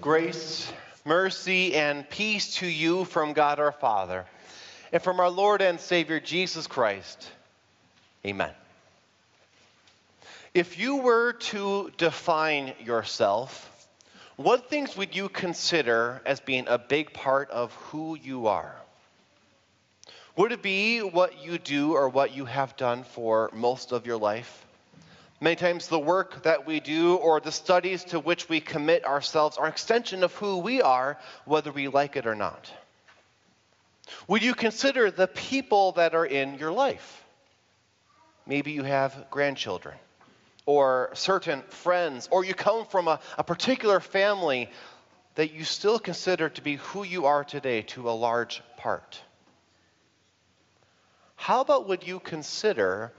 Grace, mercy, and peace to you from God our Father and from our Lord and Savior Jesus Christ. Amen. If you were to define yourself, what things would you consider as being a big part of who you are? Would it be what you do or what you have done for most of your life? Many times, the work that we do or the studies to which we commit ourselves are extension of who we are, whether we like it or not. Would you consider the people that are in your life? Maybe you have grandchildren or certain friends, or you come from a, a particular family that you still consider to be who you are today to a large part. How about would you consider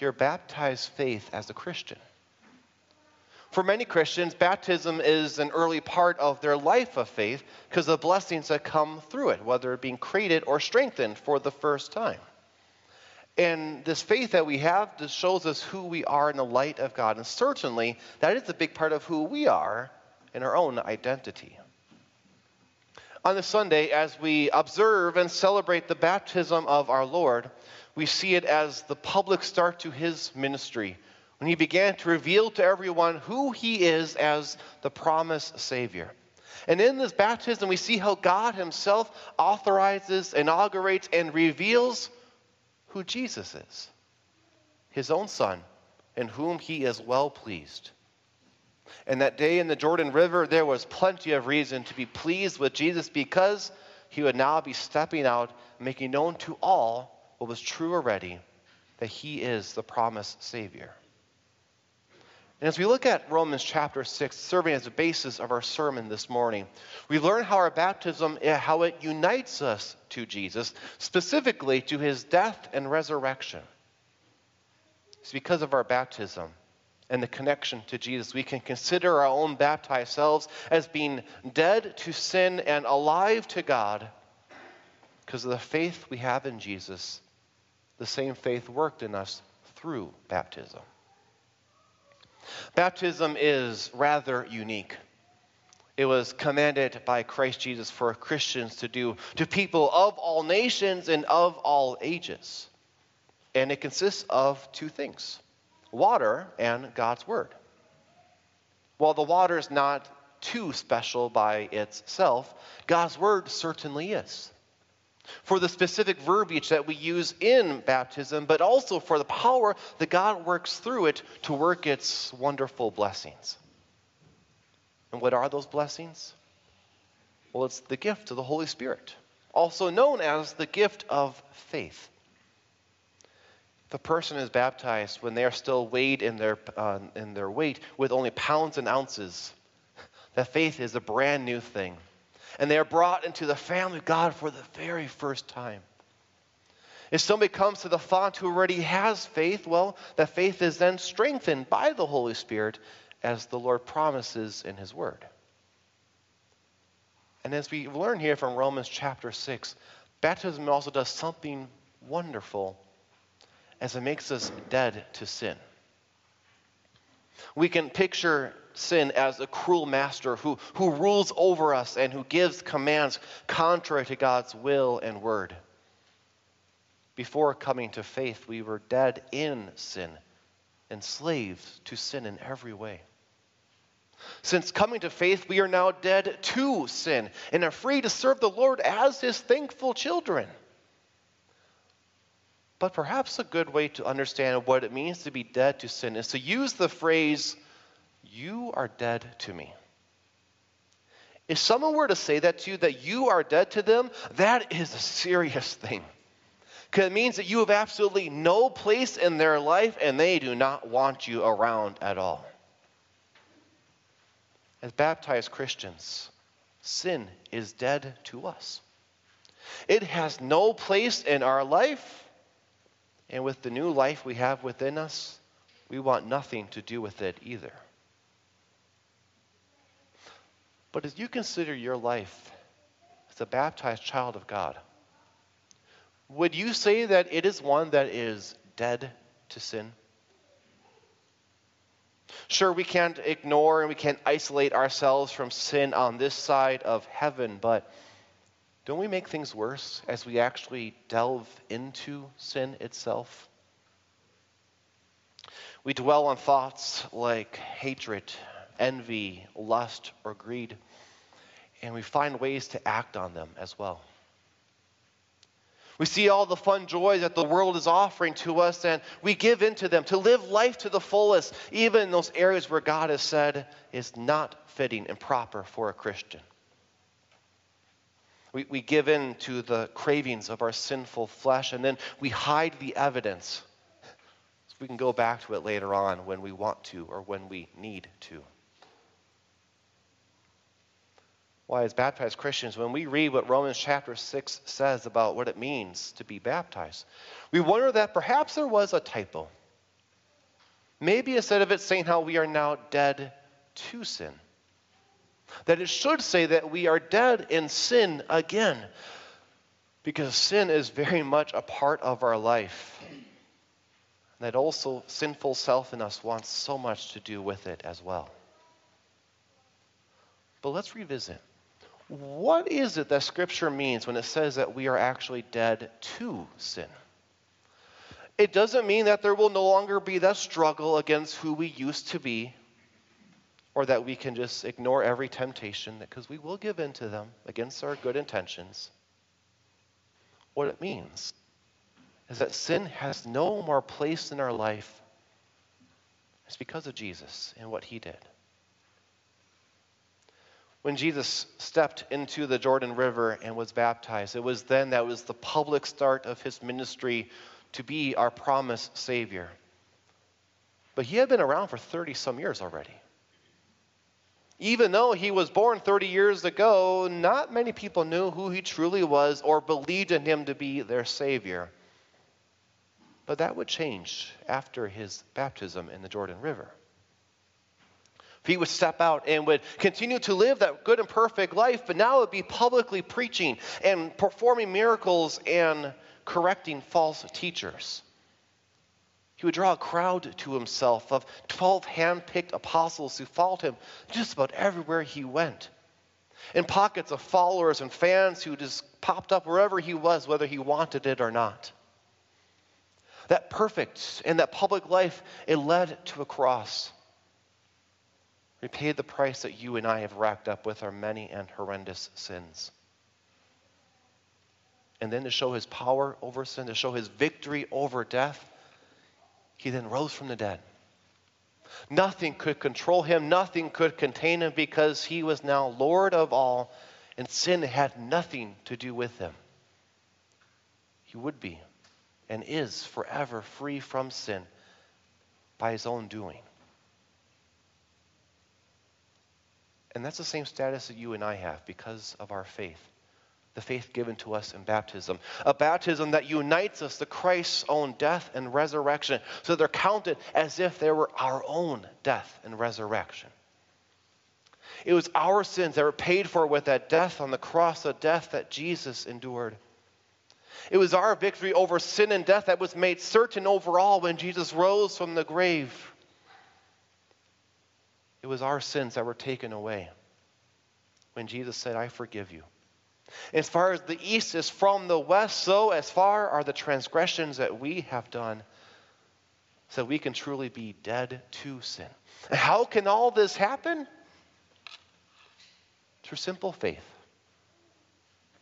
your baptized faith as a Christian? For many Christians, baptism is an early part of their life of faith because of the blessings that come through it, whether being created or strengthened for the first time. And this faith that we have just shows us who we are in the light of God. And certainly, that is a big part of who we are in our own identity. On this Sunday, as we observe and celebrate the baptism of our Lord, we see it as the public start to his ministry when he began to reveal to everyone who he is as the promised Savior. And in this baptism, we see how God himself authorizes, inaugurates, and reveals who Jesus is his own Son, in whom he is well pleased. And that day in the Jordan River, there was plenty of reason to be pleased with Jesus because he would now be stepping out, making known to all what was true already that he is the promised Savior. And as we look at Romans chapter 6, serving as the basis of our sermon this morning, we learn how our baptism, eh, how it unites us to Jesus, specifically to his death and resurrection. It's because of our baptism and the connection to Jesus, we can consider our own baptized selves as being dead to sin and alive to God because of the faith we have in Jesus the same faith worked in us through baptism. Baptism is rather unique. It was commanded by Christ Jesus for Christians to do to people of all nations and of all ages. And it consists of two things water and God's Word. While the water is not too special by itself, God's Word certainly is for the specific verbiage that we use in baptism, but also for the power that God works through it to work its wonderful blessings. And what are those blessings? Well, it's the gift of the Holy Spirit, also known as the gift of faith. A person is baptized when they are still weighed in their, uh, in their weight with only pounds and ounces, that faith is a brand new thing and they are brought into the family of God for the very first time. If somebody comes to the font who already has faith, well, that faith is then strengthened by the Holy Spirit as the Lord promises in His Word. And as we learn here from Romans chapter 6, baptism also does something wonderful as it makes us dead to sin. We can picture sin as a cruel master who, who rules over us and who gives commands contrary to God's will and word. Before coming to faith, we were dead in sin, enslaved to sin in every way. Since coming to faith, we are now dead to sin and are free to serve the Lord as his thankful children. But perhaps a good way to understand what it means to be dead to sin is to use the phrase, You are dead to me. If someone were to say that to you, that you are dead to them, that is a serious thing. Because it means that you have absolutely no place in their life and they do not want you around at all. As baptized Christians, sin is dead to us. It has no place in our life and with the new life we have within us, we want nothing to do with it either. But as you consider your life as a baptized child of God, would you say that it is one that is dead to sin? Sure, we can't ignore and we can't isolate ourselves from sin on this side of heaven, but don't we make things worse as we actually delve into sin itself? We dwell on thoughts like hatred, envy, lust, or greed, and we find ways to act on them as well. We see all the fun joys that the world is offering to us, and we give into them to live life to the fullest, even in those areas where God has said is not fitting and proper for a Christian. We, we give in to the cravings of our sinful flesh, and then we hide the evidence so we can go back to it later on when we want to or when we need to. why, as baptized Christians, when we read what Romans chapter 6 says about what it means to be baptized, we wonder that perhaps there was a typo. Maybe instead of it saying how we are now dead to sin, that it should say that we are dead in sin again, because sin is very much a part of our life. That also sinful self in us wants so much to do with it as well. But let's revisit what is it that Scripture means when it says that we are actually dead to sin? It doesn't mean that there will no longer be that struggle against who we used to be, or that we can just ignore every temptation, because we will give in to them against our good intentions. What it means is that sin has no more place in our life. It's because of Jesus and what he did. When Jesus stepped into the Jordan River and was baptized, it was then that was the public start of his ministry to be our promised Savior. But he had been around for 30 some years already. Even though he was born 30 years ago, not many people knew who he truly was or believed in him to be their Savior. But that would change after his baptism in the Jordan River. He would step out and would continue to live that good and perfect life, but now it would be publicly preaching and performing miracles and correcting false teachers. He would draw a crowd to himself of 12 hand picked apostles who followed him just about everywhere he went. And pockets of followers and fans who just popped up wherever he was, whether he wanted it or not. That perfect and that public life, it led to a cross. We paid the price that you and I have racked up with our many and horrendous sins. And then to show his power over sin, to show his victory over death, he then rose from the dead. Nothing could control him, nothing could contain him because he was now Lord of all, and sin had nothing to do with him. He would be and is forever free from sin by his own doing. And that's the same status that you and I have because of our faith. The faith given to us in baptism. A baptism that unites us to Christ's own death and resurrection. So they're counted as if they were our own death and resurrection. It was our sins that were paid for with that death on the cross, the death that Jesus endured. It was our victory over sin and death that was made certain overall when Jesus rose from the grave. It was our sins that were taken away when Jesus said, I forgive you. As far as the east is from the west, so as far are the transgressions that we have done, so we can truly be dead to sin. How can all this happen? Through simple faith.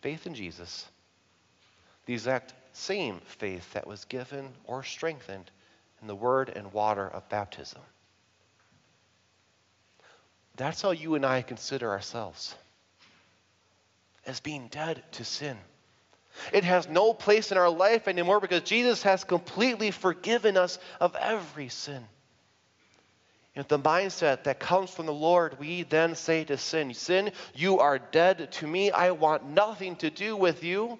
Faith in Jesus. The exact same faith that was given or strengthened in the word and water of baptism. That's how you and I consider ourselves as being dead to sin. It has no place in our life anymore because Jesus has completely forgiven us of every sin. And the mindset that comes from the Lord, we then say to sin, Sin, you are dead to me. I want nothing to do with you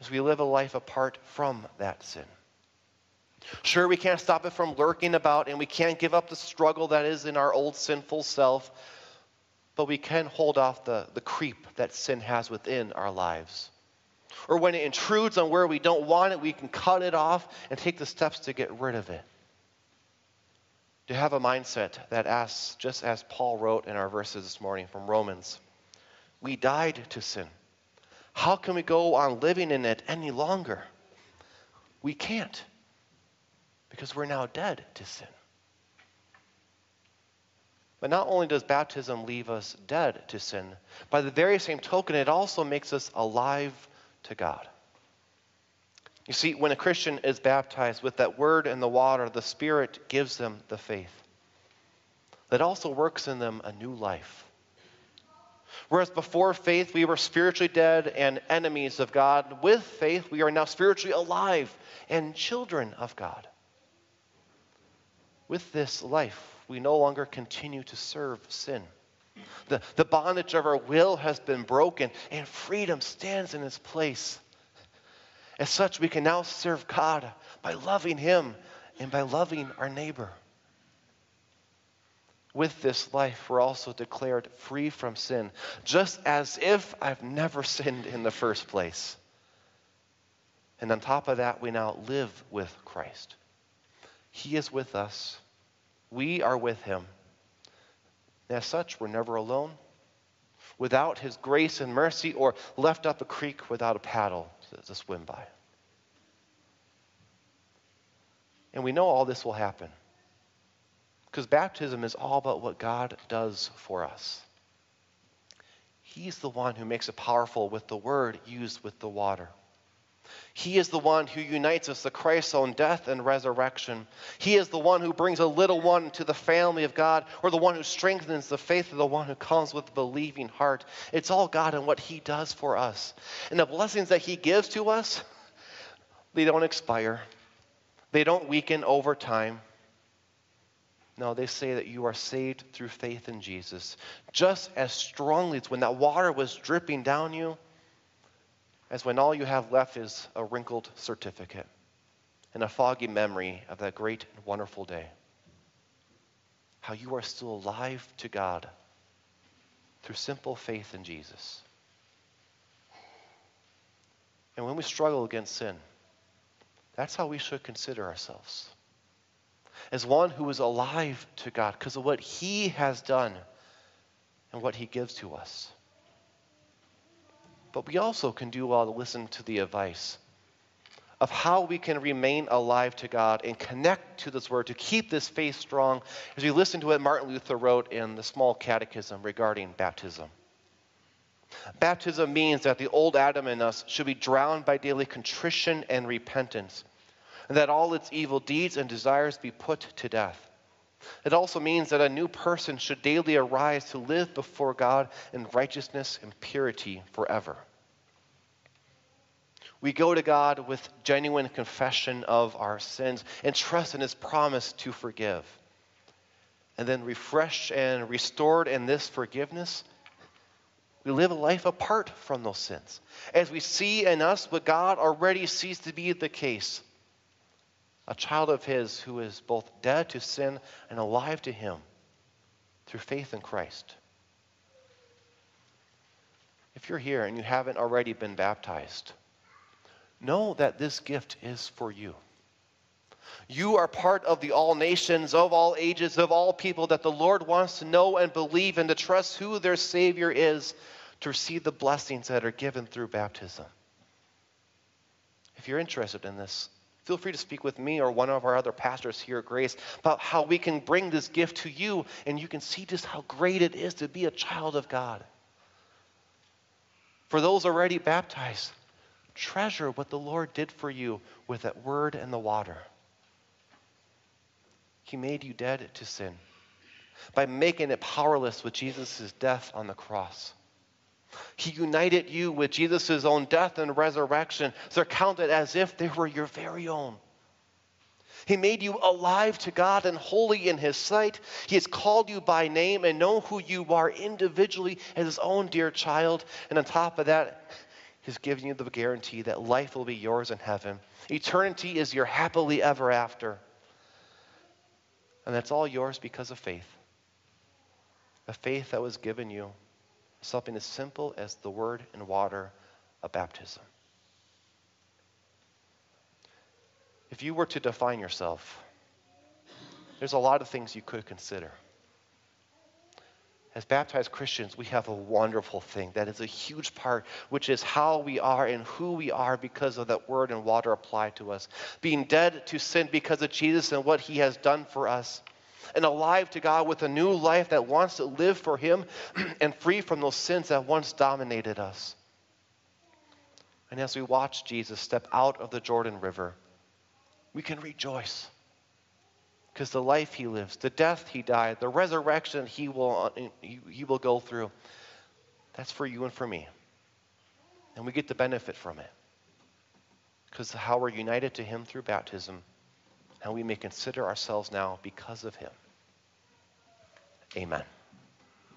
as we live a life apart from that sin. Sure, we can't stop it from lurking about, and we can't give up the struggle that is in our old sinful self, but we can hold off the, the creep that sin has within our lives. Or when it intrudes on where we don't want it, we can cut it off and take the steps to get rid of it. to have a mindset that asks, just as Paul wrote in our verses this morning from Romans, we died to sin. How can we go on living in it any longer? We can't because we're now dead to sin. But not only does baptism leave us dead to sin, by the very same token, it also makes us alive to God. You see, when a Christian is baptized with that word and the water, the Spirit gives them the faith that also works in them a new life. Whereas before faith, we were spiritually dead and enemies of God, with faith, we are now spiritually alive and children of God. With this life, we no longer continue to serve sin. The, the bondage of our will has been broken, and freedom stands in its place. As such, we can now serve God by loving Him and by loving our neighbor. With this life, we're also declared free from sin, just as if I've never sinned in the first place. And on top of that, we now live with Christ. He is with us, we are with Him. As such, we're never alone, without His grace and mercy, or left up a creek without a paddle to swim by. And we know all this will happen. Because baptism is all about what God does for us. He's the one who makes it powerful with the word used with the water. He is the one who unites us to Christ's own death and resurrection. He is the one who brings a little one to the family of God, or the one who strengthens the faith of the one who comes with a believing heart. It's all God and what He does for us. And the blessings that He gives to us, they don't expire, they don't weaken over time. No, they say that you are saved through faith in Jesus. Just as strongly as when that water was dripping down you, as when all you have left is a wrinkled certificate and a foggy memory of that great and wonderful day. How you are still alive to God through simple faith in Jesus. And when we struggle against sin, that's how we should consider ourselves. As one who is alive to God because of what He has done and what He gives to us. But we also can do well to listen to the advice of how we can remain alive to God and connect to this word to keep this faith strong as we listen to what Martin Luther wrote in the small catechism regarding baptism. Baptism means that the old Adam in us should be drowned by daily contrition and repentance, and that all its evil deeds and desires be put to death. It also means that a new person should daily arise to live before God in righteousness and purity forever. We go to God with genuine confession of our sins and trust in His promise to forgive. And then, refreshed and restored in this forgiveness, we live a life apart from those sins. As we see in us what God already sees to be the case a child of His who is both dead to sin and alive to Him through faith in Christ. If you're here and you haven't already been baptized, know that this gift is for you. You are part of the all nations, of all ages, of all people that the Lord wants to know and believe and to trust who their Savior is to receive the blessings that are given through baptism. If you're interested in this, feel free to speak with me or one of our other pastors here at Grace about how we can bring this gift to you and you can see just how great it is to be a child of God. For those already baptized, treasure what the Lord did for you with that word and the water. He made you dead to sin by making it powerless with Jesus' death on the cross. He united you with Jesus' own death and resurrection. So they're counted as if they were your very own. He made you alive to God and holy in His sight. He has called you by name and know who you are individually as His own dear child. And on top of that, He's given you the guarantee that life will be yours in heaven. Eternity is your happily ever after. And that's all yours because of faith. A faith that was given you, something as simple as the word and water of baptism. If you were to define yourself, there's a lot of things you could consider. As baptized Christians, we have a wonderful thing that is a huge part, which is how we are and who we are because of that word and water applied to us. Being dead to sin because of Jesus and what he has done for us, and alive to God with a new life that wants to live for him and free from those sins that once dominated us. And as we watch Jesus step out of the Jordan River, we can rejoice because the life he lives, the death he died, the resurrection he will, he will go through, that's for you and for me. And we get the benefit from it because how we're united to him through baptism, and we may consider ourselves now because of him. Amen.